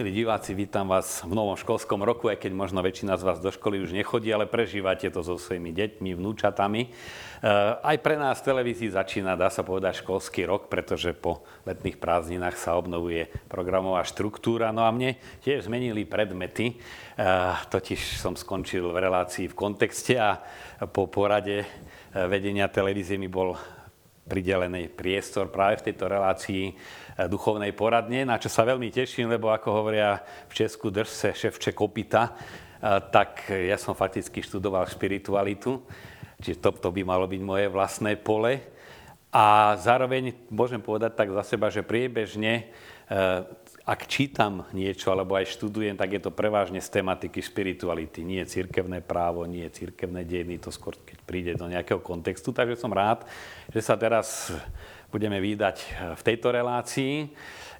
Milí diváci, vítam vás v novom školskom roku, aj keď možno väčšina z vás do školy už nechodí, ale prežívate to so svojimi deťmi, vnúčatami. Eh, aj pre nás v televízii začína, dá sa povedať, školský rok, pretože po letných prázdninách sa obnovuje programová štruktúra. No a mne tiež zmenili predmety, eh, totiž som skončil v relácii v kontexte a po porade eh, vedenia televízie mi bol pridelený priestor práve v tejto relácii duchovnej poradne, na čo sa veľmi teším, lebo ako hovoria v Česku, drž se ševče kopita, eh, tak ja som fakticky študoval špiritualitu, čiže to, to by malo byť moje vlastné pole. A zároveň môžem povedať tak za seba, že priebežne, eh, ak čítam niečo alebo aj študujem, tak je to prevažne z tematiky spirituality. Nie cirkevné právo, nie cirkevné dejiny, to skôr keď príde do nejakého kontextu. Takže som rád, že sa teraz budeme výdať eh, v tejto relácii.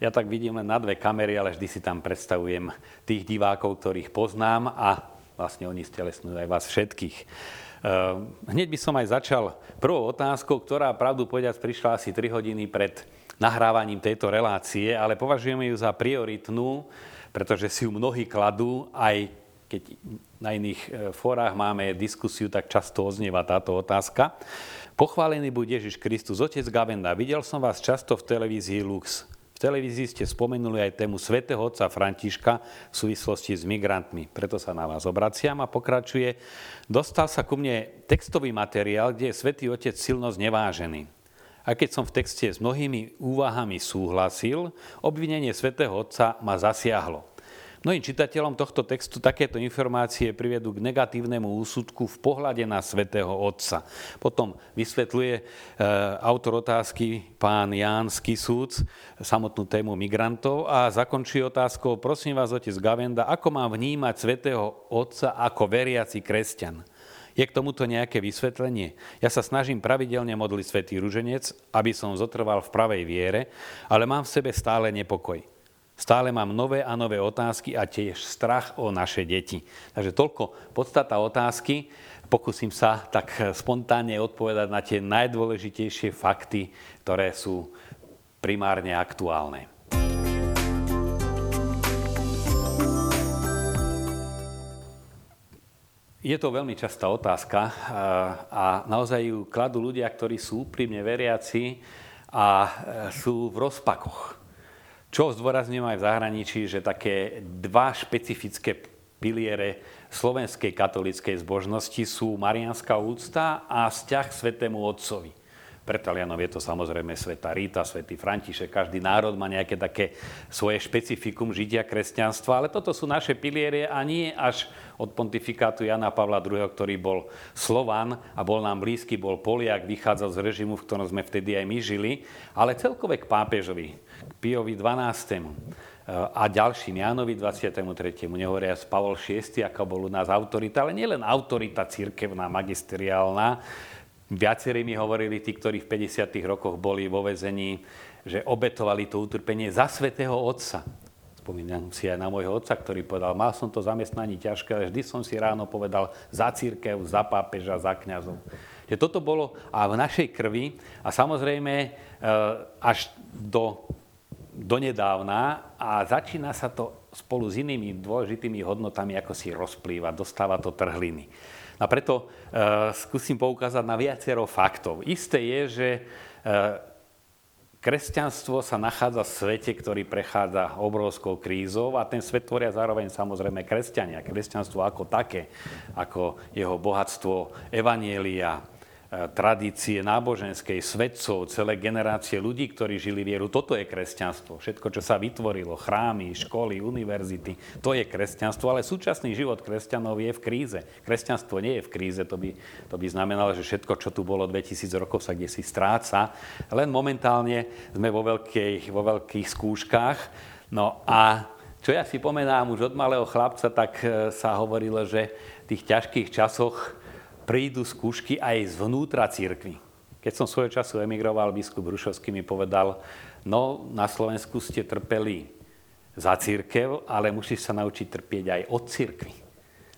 Ja tak vidím len na dve kamery, ale vždy si tam predstavujem tých divákov, ktorých poznám a vlastne oni stelesňujú aj vás všetkých. Eh, hneď by som aj začal prvou otázkou, ktorá pravdu povedať prišla asi 3 hodiny pred nahrávaním tejto relácie, ale považujeme ju za prioritnú, pretože si ju mnohí kladú, aj keď na iných eh, fórach máme diskusiu, tak často oznieva táto otázka. Pochválený buď Ježiš Kristus, otec Gavenda. Videl som vás často v televízii Lux. V televízii ste spomenuli aj tému svätého otca Františka v súvislosti s migrantmi. Preto sa na vás obraciam a pokračuje. Dostal sa ku mne textový materiál, kde je svätý otec silno znevážený. A keď som v texte s mnohými úvahami súhlasil, obvinenie svätého Otca ma zasiahlo. Mnohým čitateľom tohto textu takéto informácie privedú k negatívnemu úsudku v pohľade na svätého Otca. Potom vysvetľuje e, autor otázky pán Ján Skisúc samotnú tému migrantov a zakončí otázkou, prosím vás, otec Gavenda, ako mám vnímať svätého Otca ako veriaci kresťan? Je k tomuto nejaké vysvetlenie? Ja sa snažím pravidelne modliť svätý ruženec, aby som zotrval v pravej viere, ale mám v sebe stále nepokoj. Stále mám nové a nové otázky a tiež strach o naše deti. Takže toľko podstata otázky. Pokúsim sa tak spontánne odpovedať na tie najdôležitejšie fakty, ktoré sú primárne aktuálne. Je to veľmi častá otázka a naozaj ju kladú ľudia, ktorí sú úprimne veriaci a sú v rozpakoch. Čo zdôrazňujem aj v zahraničí, že také dva špecifické piliere slovenskej katolíckej zbožnosti sú marianská úcta a vzťah svetému Otcovi. Pre Talianov je to samozrejme sveta Rita, svätý František, každý národ má nejaké také svoje špecifikum židia kresťanstva, ale toto sú naše pilierie a nie až od pontifikátu Jana Pavla II, ktorý bol Slovan a bol nám blízky, bol Poliak, vychádzal z režimu, v ktorom sme vtedy aj my žili, ale celkové k pápežovi, k Piovi XII a ďalším, Jánovi 23. nehovoria z Pavol VI, ako bol u nás autorita, ale nielen autorita církevná, magisteriálna, Viacerí mi hovorili, tí, ktorí v 50. rokoch boli vo vezení, že obetovali to utrpenie za svetého Otca. Spomínam si aj na môjho otca, ktorý povedal, mal som to zamestnanie ťažké, ale vždy som si ráno povedal za církev, za pápeža, za kňazov. Že toto bolo a v našej krvi a samozrejme e, až do, donedávna a začína sa to spolu s inými dôležitými hodnotami, ako si rozplýva, dostáva to trhliny. A preto uh, skúsim poukázať na viacero faktov. Isté je, že uh, kresťanstvo sa nachádza v svete, ktorý prechádza obrovskou krízou a ten svet tvoria zároveň samozrejme kresťania. Kresťanstvo ako také, ako jeho bohatstvo evanielia, tradície náboženskej, svedcov, celé generácie ľudí, ktorí žili vieru. Toto je kresťanstvo. Všetko, čo sa vytvorilo, chrámy, školy, univerzity, to je kresťanstvo, ale súčasný život kresťanov je v kríze. Kresťanstvo nie je v kríze, to by, to by znamenalo, že všetko, čo tu bolo 2000 rokov, sa kde si stráca. Len momentálne sme vo veľkých, vo veľkých skúškach. No a čo ja si pomenám už od malého chlapca, tak e, sa hovorilo, že v tých ťažkých časoch prídu skúšky aj zvnútra církvy. Keď som svojho času emigroval, biskup Rušovský mi povedal, no na Slovensku ste trpeli za církev, ale musíš sa naučiť trpieť aj od církvy.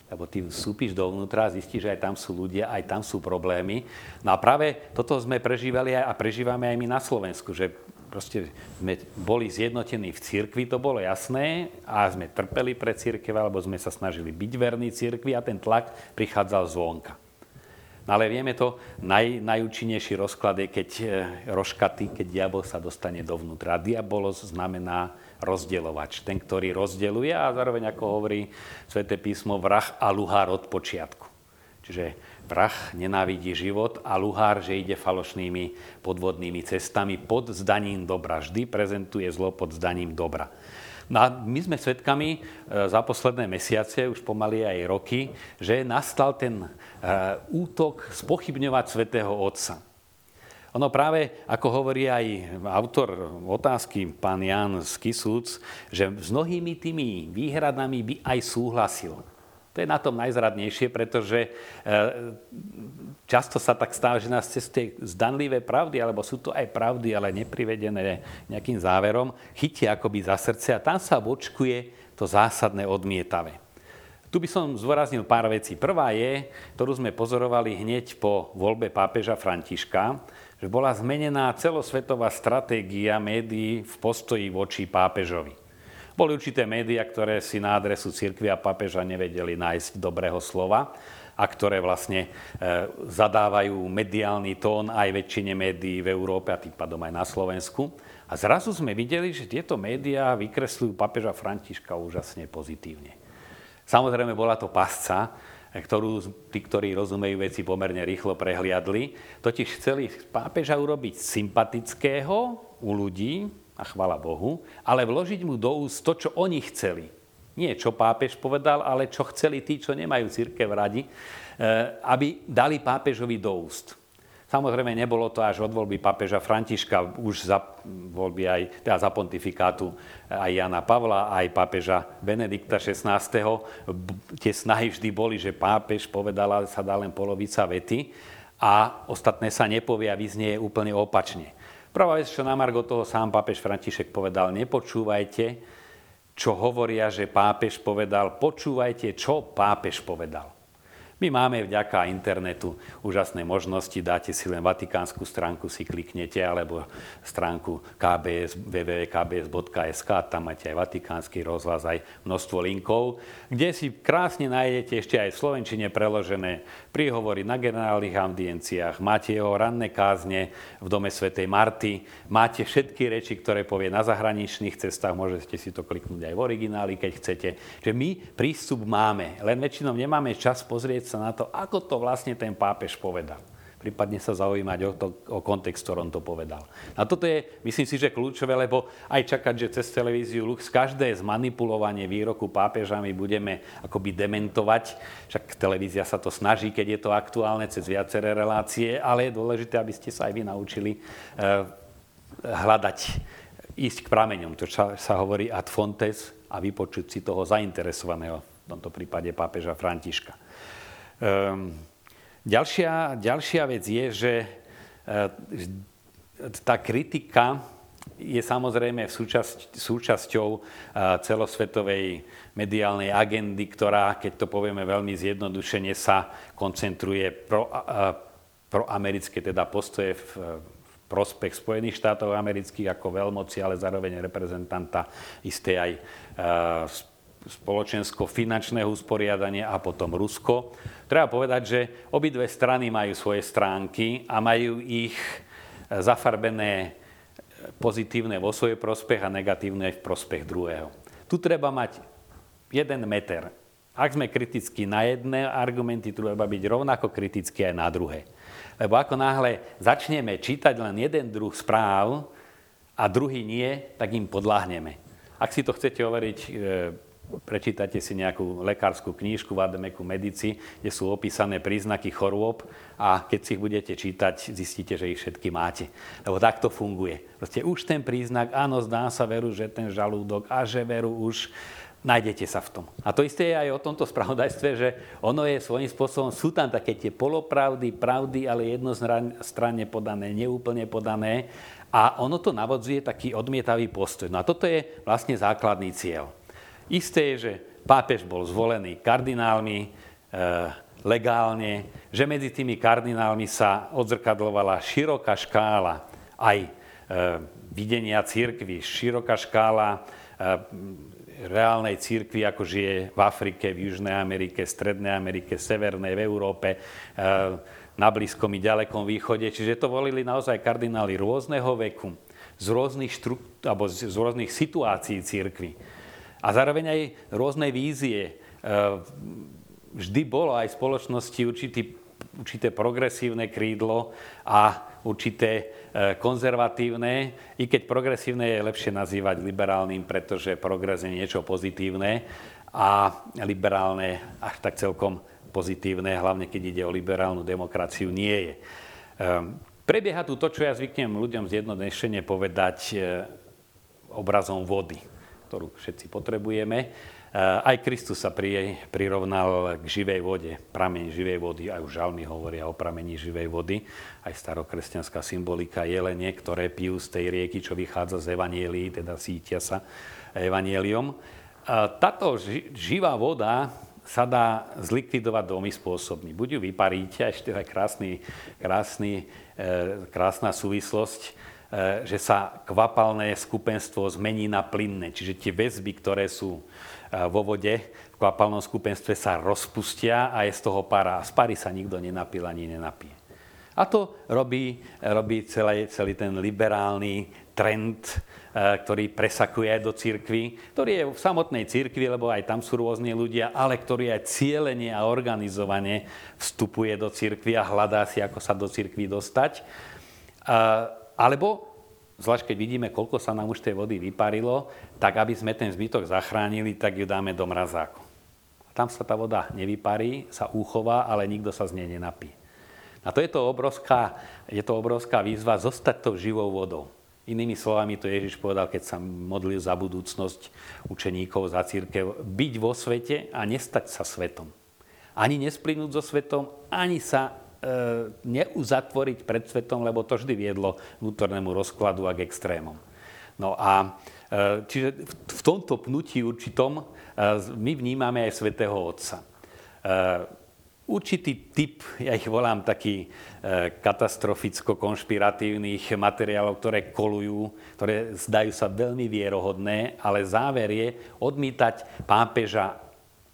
Lebo ty vstúpiš dovnútra, zistíš, že aj tam sú ľudia, aj tam sú problémy. No a práve toto sme prežívali a prežívame aj my na Slovensku, že proste sme boli zjednotení v cirkvi, to bolo jasné, a sme trpeli pre cirkev, alebo sme sa snažili byť verní cirkvi a ten tlak prichádzal zvonka. No ale vieme to, naj, najúčinnejší rozklad je, keď e, roškaty, keď diabol sa dostane dovnútra. Diabolos znamená rozdielovač, ten, ktorý rozdeluje a zároveň, ako hovorí sväté písmo, vrah a luhár od počiatku. Čiže vrah nenávidí život a luhár, že ide falošnými podvodnými cestami pod zdaním dobra. Vždy prezentuje zlo pod zdaním dobra. No a my sme svedkami e, za posledné mesiace, už pomaly aj roky, že nastal ten e, útok spochybňovať svätého Otca. Ono práve, ako hovorí aj autor otázky, pán Jan z Kisúc, že s mnohými tými výhradami by aj súhlasil. To je na tom najzradnejšie, pretože e, často sa tak stáva, že nás cez zdanlivé pravdy, alebo sú to aj pravdy, ale neprivedené nejakým záverom, chytia akoby za srdce a tam sa vočkuje to zásadné odmietavé. Tu by som zdôraznil pár vecí. Prvá je, ktorú sme pozorovali hneď po voľbe pápeža Františka, že bola zmenená celosvetová stratégia médií v postoji voči pápežovi. Boli určité médiá, ktoré si na adresu cirkvi a papeža nevedeli nájsť dobrého slova a ktoré vlastne e, zadávajú mediálny tón aj väčšine médií v Európe a tým pádom aj na Slovensku. A zrazu sme videli, že tieto médiá vykresľujú papeža Františka úžasne pozitívne. Samozrejme bola to pasca, ktorú tí, ktorí rozumejú veci, pomerne rýchlo prehliadli. Totiž chceli pápeža urobiť sympatického u ľudí, a chvala Bohu, ale vložiť mu do úst to, čo oni chceli. Nie čo pápež povedal, ale čo chceli tí, čo nemajú církev radi, e, aby dali pápežovi do úst. Samozrejme, nebolo to až od voľby pápeža Františka, už za voľby aj, teda za pontifikátu aj Jana Pavla, aj pápeža Benedikta XVI. Tie snahy vždy boli, že pápež povedala, sa dá len polovica vety a ostatné sa nepovie a vyznie úplne opačne. Prvá vec, čo na Margo toho sám pápež František povedal, nepočúvajte, čo hovoria, že pápež povedal, počúvajte, čo pápež povedal. My máme vďaka internetu úžasné možnosti, dáte si len vatikánsku stránku, si kliknete, alebo stránku kbs, www.kbs.sk, tam máte aj vatikánsky rozhlas, aj množstvo linkov, kde si krásne nájdete ešte aj v Slovenčine preložené príhovory na generálnych audienciách, máte jeho ranné kázne v Dome svätej Marty, máte všetky reči, ktoré povie na zahraničných cestách, môžete si to kliknúť aj v origináli, keď chcete. Že my prístup máme, len väčšinou nemáme čas pozrieť sa na to, ako to vlastne ten pápež povedal. Prípadne sa zaujímať o, to, o kontext, ktorom to povedal. A toto je, myslím si, že kľúčové, lebo aj čakať, že cez televíziu Lux každé zmanipulovanie výroku pápežami budeme akoby dementovať. Však televízia sa to snaží, keď je to aktuálne, cez viaceré relácie, ale je dôležité, aby ste sa aj vy naučili uh, hľadať, ísť k prameňom. To sa, sa hovorí ad fontes a vypočuť si toho zainteresovaného, v tomto prípade pápeža Františka. Um, ďalšia, ďalšia vec je, že uh, tá kritika je samozrejme súčasť, súčasťou uh, celosvetovej mediálnej agendy, ktorá, keď to povieme veľmi zjednodušene, sa koncentruje pro, pro americké teda postoje v, prospech Spojených štátov amerických ako veľmoci, ale zároveň reprezentanta isté aj spoločensko-finančného usporiadania a potom Rusko. Treba povedať, že obidve strany majú svoje stránky a majú ich zafarbené pozitívne vo svoj prospech a negatívne v prospech druhého. Tu treba mať jeden meter. Ak sme kritickí na jedné argumenty, treba byť rovnako kritickí aj na druhé. Lebo ako náhle začneme čítať len jeden druh správ a druhý nie, tak im podláhneme. Ak si to chcete overiť e, prečítate si nejakú lekárskú knížku Vademeku Medici, kde sú opísané príznaky chorôb a keď si ich budete čítať, zistíte, že ich všetky máte. Lebo takto funguje. Proste už ten príznak, áno, zdá sa veru, že ten žalúdok a že veru už nájdete sa v tom. A to isté je aj o tomto spravodajstve, že ono je svojím spôsobom, sú tam také tie polopravdy, pravdy, ale jednostranne podané, neúplne podané a ono to navodzuje taký odmietavý postoj. No a toto je vlastne základný cieľ. Isté je, že pápež bol zvolený kardinálmi e, legálne, že medzi tými kardinálmi sa odzrkadlovala široká škála aj videnia církvy, široká škála reálnej církvy, ako žije v Afrike, v Južnej Amerike, Strednej Amerike, Severnej, v Európe, na Blízkom i ďalekom východe. Čiže to volili naozaj kardináli rôzneho veku, z rôznych, štru, alebo z rôznych situácií církvy. A zároveň aj rôznej vízie. Vždy bolo aj v spoločnosti určitý určité progresívne krídlo a určité e, konzervatívne, i keď progresívne je lepšie nazývať liberálnym, pretože progres je niečo pozitívne a liberálne až tak celkom pozitívne, hlavne keď ide o liberálnu demokraciu, nie je. E, prebieha tu to, čo ja zvyknem ľuďom zjednodušene povedať e, obrazom vody, ktorú všetci potrebujeme. Eh, aj Kristus sa pri, prirovnal k živej vode, prameň živej vody, aj už žalmy hovoria o pramení živej vody, aj starokresťanská symbolika jelene, ktoré pijú z tej rieky, čo vychádza z evanielii, teda sítia sa evanieliom. Táto živá voda sa dá zlikvidovať dvomi spôsobmi. Buď ju vyparíte, ešte aj krásny, krásny, eh, krásna súvislosť, že sa kvapalné skupenstvo zmení na plynné, čiže tie väzby, ktoré sú vo vode v kvapalnom skupenstve sa rozpustia a je z toho para. A z pary sa nikto nenapil ani nenapije. A to robí, robí celý, celý ten liberálny trend, e, ktorý presakuje aj do církvy, ktorý je v samotnej církvi, lebo aj tam sú rôzne ľudia, ale ktorý aj cieľene a organizovane vstupuje do církvy a hľadá si, ako sa do církvy dostať. Alebo zvlášť keď vidíme, koľko sa nám už tej vody vyparilo, tak aby sme ten zbytok zachránili, tak ju dáme do mrazáku. Tam sa tá voda nevyparí, sa uchová, ale nikto sa z nej nenapí. A to je to obrovská, je to obrovská výzva zostať tou živou vodou. Inými slovami to Ježiš povedal, keď sa modlil za budúcnosť učeníkov, za církev, byť vo svete a nestať sa svetom. Ani nesplynúť so svetom, ani sa neuzatvoriť pred svetom, lebo to vždy viedlo vnútornému rozkladu a k extrémom. No a e, čiže v tomto pnutí určitom e, my vnímame aj svätého Otca. Určitý typ, ja ich volám taký katastroficko-konšpiratívnych materiálov, ktoré kolujú, ktoré zdajú sa veľmi vierohodné, ale záver je odmítať pápeža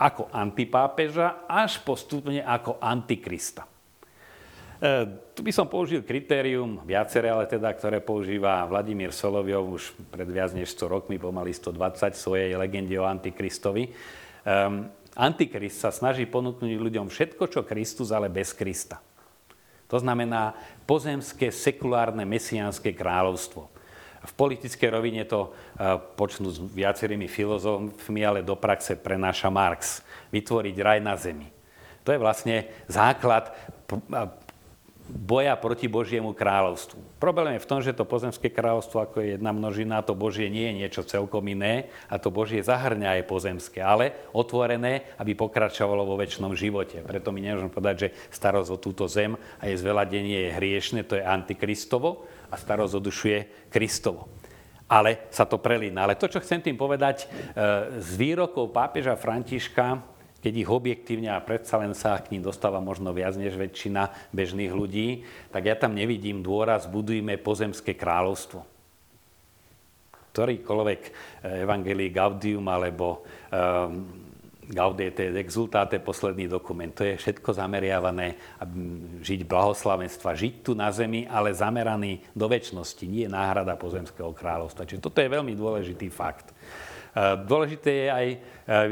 ako antipápeža až postupne ako antikrista. E, tu by som použil kritérium viaceré, ale teda, ktoré používa Vladimír Soloviov už pred viac než 100 rokmi, pomaly 120, svojej legende o Antikristovi. Um, Antikrist sa snaží ponúknuť ľuďom všetko, čo Kristus, ale bez Krista. To znamená pozemské, sekulárne, mesiánske kráľovstvo. V politickej rovine to uh, počnú s viacerými filozofmi, ale do praxe prenáša Marx. Vytvoriť raj na zemi. To je vlastne základ boja proti Božiemu kráľovstvu. Problém je v tom, že to pozemské kráľovstvo, ako je jedna množina, to Božie nie je niečo celkom iné a to Božie zahrňa aj pozemské, ale otvorené, aby pokračovalo vo väčšnom živote. Preto my nemôžeme povedať, že starosť o túto zem a jej zveladenie je hriešne, to je antikristovo a starosť o dušu je Kristovo. Ale sa to prelína. Ale to, čo chcem tým povedať, e, z výrokov pápeža Františka keď ich objektívne a predsa len sa k ním dostáva možno viac než väčšina bežných ľudí, tak ja tam nevidím dôraz, budujme pozemské kráľovstvo. Ktorýkoľvek eh, Evangelii Gaudium alebo um, Gaudete exultate, posledný dokument. To je všetko zameriavané, žiť blahoslavenstva, žiť tu na zemi, ale zameraný do väčšnosti, nie náhrada pozemského kráľovstva. Čiže toto je veľmi dôležitý fakt. Eh, dôležité je aj eh,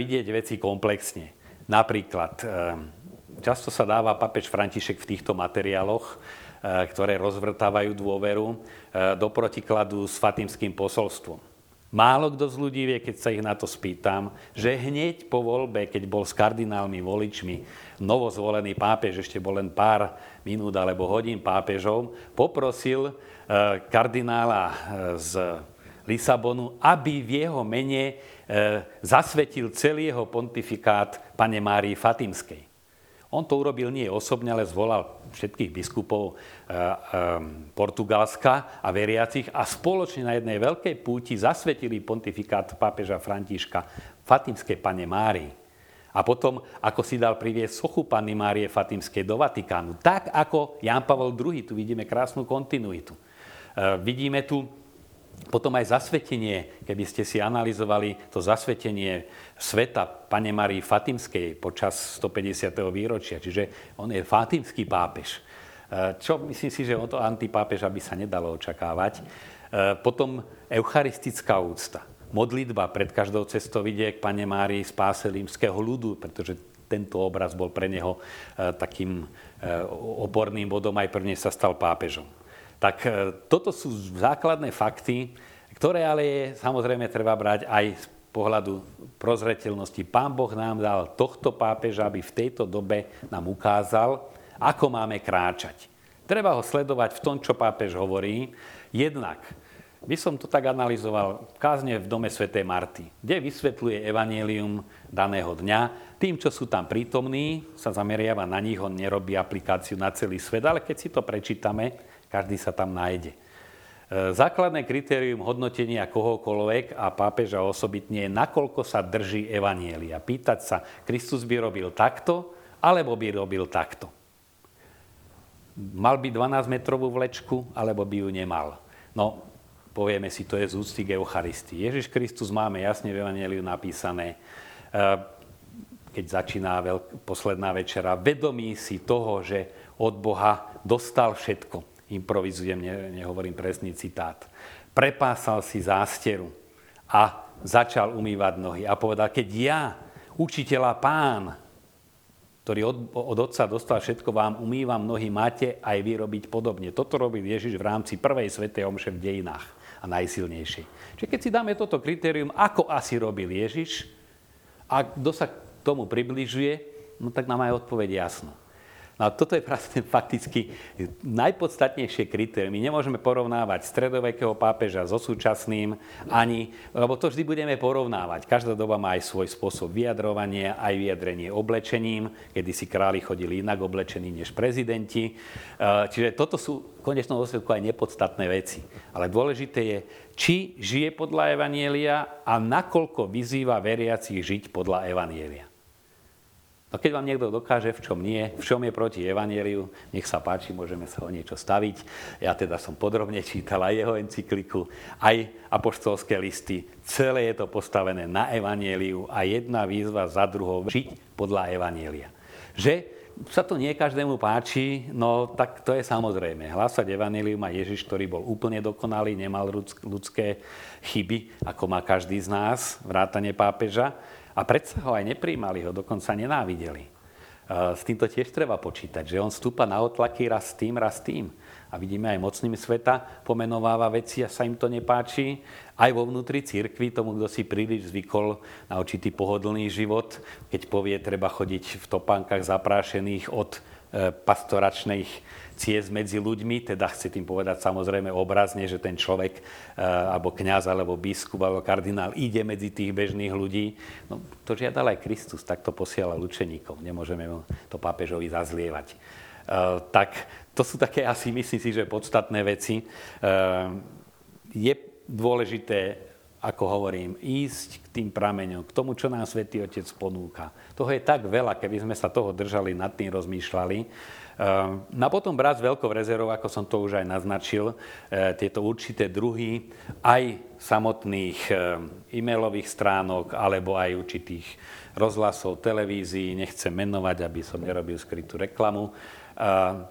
vidieť veci komplexne. Napríklad, eh, často sa dáva papež František v týchto materiáloch, eh, ktoré rozvrtávajú dôveru, eh, do protikladu s fatimským posolstvom. Málo kto z ľudí vie, keď sa ich na to spýtam, že hneď po voľbe, keď bol s kardinálmi voličmi novozvolený pápež, ešte bol len pár minút alebo hodín pápežom, poprosil kardinála z Lisabonu, aby v jeho mene zasvetil celý jeho pontifikát pane Márii Fatimskej. On to urobil nie osobne, ale zvolal všetkých biskupov e, e, Portugalska a veriacich a spoločne na jednej veľkej púti zasvetili pontifikát pápeža Františka Fatimskej pane Márii. A potom, ako si dal priviesť sochu Panny Márie Fatimskej do Vatikánu. Tak ako Jan Pavel II, tu vidíme krásnu kontinuitu. vidíme tu potom aj zasvetenie, keby ste si analyzovali to zasvetenie sveta Pane Marii Fatimskej počas 150. výročia, čiže on je fatimský pápež. E, čo myslím si, že o to antipápeža by sa nedalo očakávať. E, potom eucharistická úcta. Modlitba pred každou cestou vidie k Pane Márii spáse rímskeho ľudu, pretože tento obraz bol pre neho e, takým oporným bodom, aj prvne sa stal pápežom. Tak toto sú základné fakty, ktoré ale je, samozrejme treba brať aj z pohľadu prozreteľnosti. Pán Boh nám dal tohto pápeža, aby v tejto dobe nám ukázal, ako máme kráčať. Treba ho sledovať v tom, čo pápež hovorí. Jednak by som to tak analyzoval kázne v dome svätej Marty, kde vysvetľuje evanielium daného dňa. Tým, čo sú tam prítomní, sa zameriava na nich, on nerobí aplikáciu na celý svet, ale keď si to prečítame, každý sa tam nájde. E, základné kritérium hodnotenia kohokoľvek a pápeža osobitne je, nakoľko sa drží evanielia. Pýtať sa, Kristus by robil takto, alebo by robil takto mal by 12-metrovú vlečku, alebo by ju nemal. No, povieme si, to je z úcty k Eucharistii. Ježiš Kristus máme jasne v Evangeliu napísané, eh, keď začína posledná večera, vedomí si toho, že od Boha dostal všetko. Improvizujem, ne, nehovorím presný citát. Prepásal si zásteru a začal umývať nohy a povedal, keď ja, učiteľa pán, ktorý od, od Otca dostal všetko, vám umývam nohy, máte aj vy robiť podobne. Toto robil Ježiš v rámci prvej svetej omše v dejinách a najsilnejšej. Čiže keď si dáme toto kritérium, ako asi robil Ježiš, a kto sa k tomu približuje, no tak nám aj odpoveď jasno. No a toto je vlastne fakticky najpodstatnejšie kritérium. My nemôžeme porovnávať stredovekého pápeža so súčasným, ani, lebo to vždy budeme porovnávať. Každá doba má aj svoj spôsob vyjadrovania, aj vyjadrenie oblečením, kedy si králi chodili inak oblečení než prezidenti. E, čiže toto sú v konečnom dôsledku aj nepodstatné veci. Ale dôležité je, či žije podľa Evanielia a nakoľko vyzýva veriacich žiť podľa Evanielia. No keď vám niekto dokáže, v čom nie, v čom je proti Evangeliu, nech sa páči, môžeme sa o niečo staviť. Ja teda som podrobne čítal aj jeho encykliku, aj apoštolské listy. Celé je to postavené na Evangeliu a jedna výzva za druhou žiť podľa Evangelia. Že sa to nie každému páči, no tak to je samozrejme. Hlásať Evangelium a Ježiš, ktorý bol úplne dokonalý, nemal ľudské chyby, ako má každý z nás, vrátane pápeža, a predsa ho aj nepríjmali, ho dokonca nenávideli. E, s týmto tiež treba počítať, že on stúpa na otlaky raz tým, raz tým. A vidíme aj mocným sveta, pomenováva veci a sa im to nepáči. Aj vo vnútri církvy, tomu, kto si príliš zvykol na určitý pohodlný život, keď povie, treba chodiť v topánkach zaprášených od pastoračných ciest medzi ľuďmi, teda chce tým povedať samozrejme obrazne, že ten človek, eh, alebo kňaz, alebo biskup, alebo kardinál ide medzi tých bežných ľudí. No, to žiadal aj Kristus, tak to posielal učeníkov. Nemôžeme to pápežovi zazlievať. Eh, tak to sú také asi, myslím si, že podstatné veci. Eh, je dôležité, ako hovorím, ísť k tým prameňom, k tomu, čo nám Svetý Otec ponúka. Toho je tak veľa, keby sme sa toho držali, nad tým rozmýšľali, Ehm, no a potom brať s veľkou rezervou, ako som to už aj naznačil, eh, tieto určité druhy aj samotných eh, e-mailových stránok alebo aj určitých rozhlasov, televízií, nechcem menovať, aby som nerobil skrytú reklamu, ehm,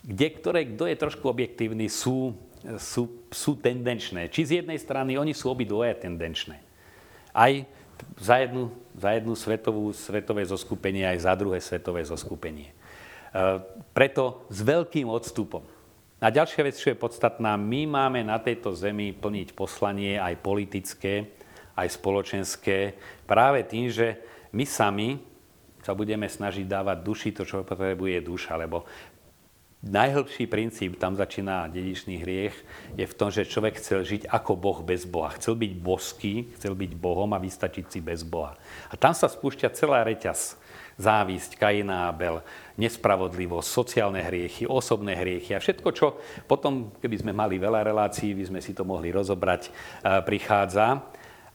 kde, ktoré, kto je trošku objektívny, sú, sú, sú tendenčné. Či z jednej strany, oni sú obidvoje tendenčné. Aj za jednu, za jednu svetovú, svetové zoskupenie, aj za druhé svetové zoskupenie. Eh, preto s veľkým odstupom. A ďalšia vec, čo je podstatná, my máme na tejto zemi plniť poslanie aj politické, aj spoločenské, práve tým, že my sami sa budeme snažiť dávať duši to, čo potrebuje duša, lebo najhlbší princíp, tam začína dedičný hriech, je v tom, že človek chcel žiť ako Boh bez Boha. Chcel byť boský, chcel byť Bohom a vystačiť si bez Boha. A tam sa spúšťa celá reťaz závisť, Kaina Abel, nespravodlivosť, sociálne hriechy, osobné hriechy a všetko, čo potom, keby sme mali veľa relácií, by sme si to mohli rozobrať, e, prichádza.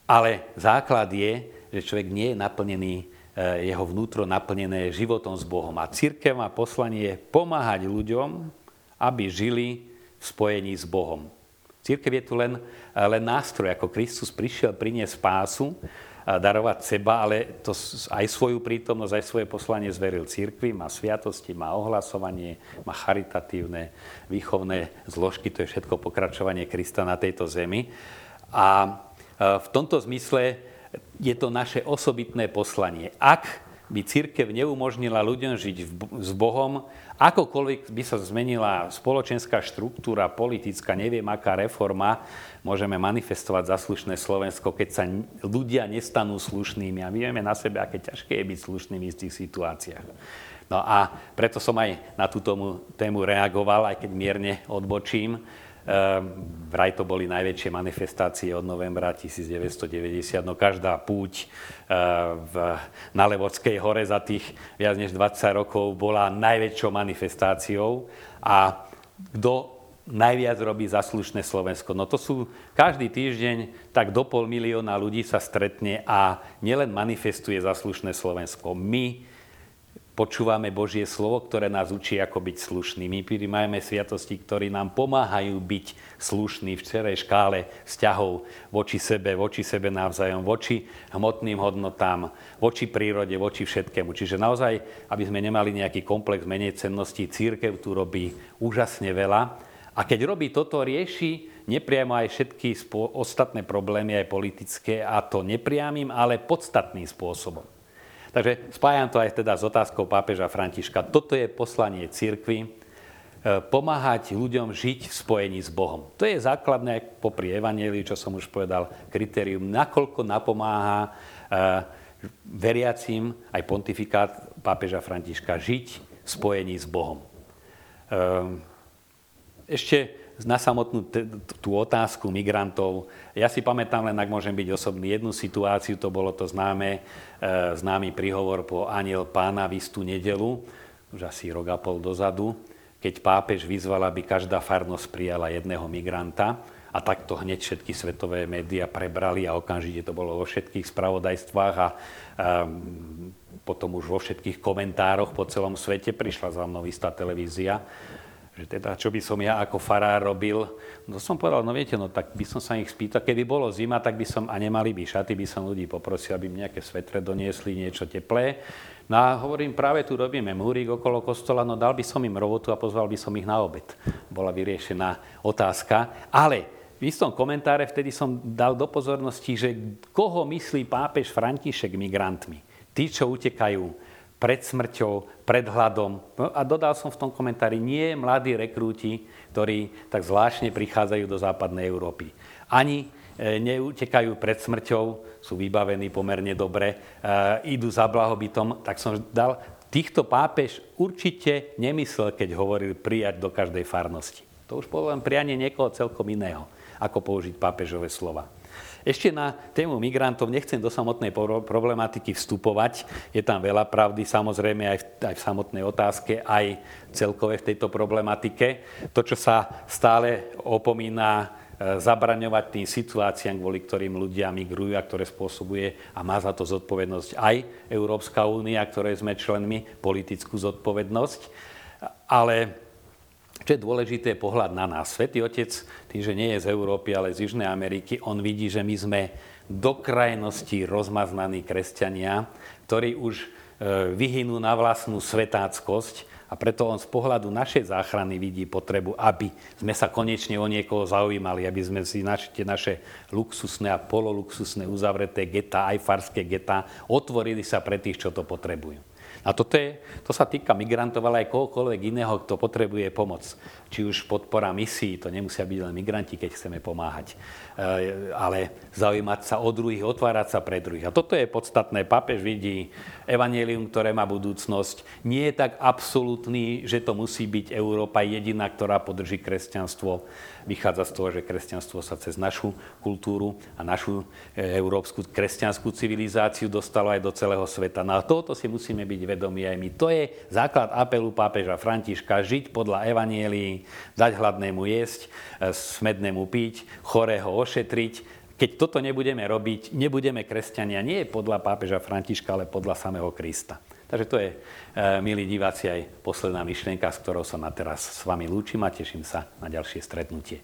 Ale základ je, že človek nie je naplnený, jeho vnútro naplnené životom s Bohom. A církev má poslanie pomáhať ľuďom, aby žili v spojení s Bohom. Církev je tu len, len nástroj, ako Kristus prišiel priniesť spásu, darovať seba, ale to aj svoju prítomnosť, aj svoje poslanie zveril církvi, má sviatosti, má ohlasovanie, má charitatívne, výchovné zložky, to je všetko pokračovanie Krista na tejto zemi. A v tomto zmysle je to naše osobitné poslanie. Ak by církev neumožnila ľuďom žiť s Bohom, akokoľvek by sa zmenila spoločenská štruktúra, politická, neviem aká reforma, môžeme manifestovať zaslušné Slovensko, keď sa ľudia nestanú slušnými. A my vieme na sebe, aké ťažké je byť slušnými v tých situáciách. No a preto som aj na túto tému reagoval, aj keď mierne odbočím vraj to boli najväčšie manifestácie od novembra 1990. No každá púť ehm, v, na Levodskej hore za tých viac než 20 rokov bola najväčšou manifestáciou. A kto najviac robí za Slovensko. No to sú každý týždeň tak do pol milióna ľudí sa stretne a nielen manifestuje za Slovensko. My počúvame Božie slovo, ktoré nás učí, ako byť slušný. My prijímajme sviatosti, ktorí nám pomáhajú byť slušní v celej škále vzťahov voči sebe, voči sebe navzájom, voči hmotným hodnotám, voči prírode, voči všetkému. Čiže naozaj, aby sme nemali nejaký komplex menej cenností, církev tu robí úžasne veľa. A keď robí toto, rieši nepriamo aj všetky ostatné problémy, aj politické, a to nepriamým, ale podstatným spôsobom. Takže spájam to aj teda s otázkou pápeža Františka. Toto je poslanie cirkvi, e, pomáhať ľuďom žiť v spojení s Bohom. To je základné popri Evangeliu, čo som už povedal, kritérium, nakoľko napomáha e, veriacim aj pontifikát pápeža Františka žiť v spojení s Bohom. E, ešte na samotnú tú otázku migrantov. Ja si pamätám, len ak môžem byť osobný, jednu situáciu, to bolo to známe, e, známy príhovor po aniel pána v istú nedelu, už asi rok a pol dozadu, keď pápež vyzval, aby každá farnosť prijala jedného migranta a takto hneď všetky svetové médiá prebrali a okamžite to bolo vo všetkých spravodajstvách a, a potom už vo všetkých komentároch po celom svete prišla za mnou istá televízia že teda čo by som ja ako farár robil. No som povedal, no viete, no tak by som sa ich spýtal, keby bolo zima, tak by som, a nemali by šaty, by som ľudí poprosil, aby mi nejaké svetre doniesli, niečo teplé. No a hovorím, práve tu robíme múrik okolo kostola, no dal by som im robotu a pozval by som ich na obed. Bola vyriešená otázka. Ale v istom komentáre vtedy som dal do pozornosti, že koho myslí pápež František migrantmi? Tí, čo utekajú pred smrťou, pred hladom. No a dodal som v tom komentári, nie mladí rekrúti, ktorí tak zvláštne prichádzajú do západnej Európy. Ani e, neutekajú pred smrťou, sú vybavení pomerne dobre, e, idú za blahobytom, tak som dal, týchto pápež určite nemyslel, keď hovoril prijať do každej farnosti. To už poviem prianie niekoho celkom iného, ako použiť pápežové slova. Ešte na tému migrantov nechcem do samotnej problematiky vstupovať. Je tam veľa pravdy, samozrejme aj v, aj v samotnej otázke, aj celkové v tejto problematike. To, čo sa stále opomína, e, zabraňovať tým situáciám, kvôli ktorým ľudia migrujú a ktoré spôsobuje a má za to zodpovednosť aj Európska únia, ktorej sme členmi, politickú zodpovednosť. Ale čo je dôležité, pohľad na nás. Svetý Otec, tým, že nie je z Európy, ale z Južnej Ameriky, on vidí, že my sme do krajnosti rozmaznaní kresťania, ktorí už e, vyhynú na vlastnú svetáckosť a preto on z pohľadu našej záchrany vidí potrebu, aby sme sa konečne o niekoho zaujímali, aby sme si naše, tie naše luxusné a pololuxusné uzavreté geta, aj farské geta, otvorili sa pre tých, čo to potrebujú. A toto je, to sa týka migrantov, ale aj kohokoľvek iného, kto potrebuje pomoc. Či už podpora misií, to nemusia byť len migranti, keď chceme pomáhať, e, ale zaujímať sa o druhých, otvárať sa pre druhých. A toto je podstatné. Pápež vidí evanelium, ktoré má budúcnosť. Nie je tak absolútny, že to musí byť Európa jediná, ktorá podrží kresťanstvo vychádza z toho, že kresťanstvo sa cez našu kultúru a našu e, európsku kresťanskú civilizáciu dostalo aj do celého sveta. No a toto si musíme byť vedomí aj my. To je základ apelu pápeža Františka, žiť podľa evanielii, dať hladnému jesť, e, smednému piť, chorého ošetriť, keď toto nebudeme robiť, nebudeme kresťania nie podľa pápeža Františka, ale podľa samého Krista. Takže to je, e, milí diváci, aj posledná myšlienka, s ktorou sa na teraz s vami lúčim a teším sa na ďalšie stretnutie.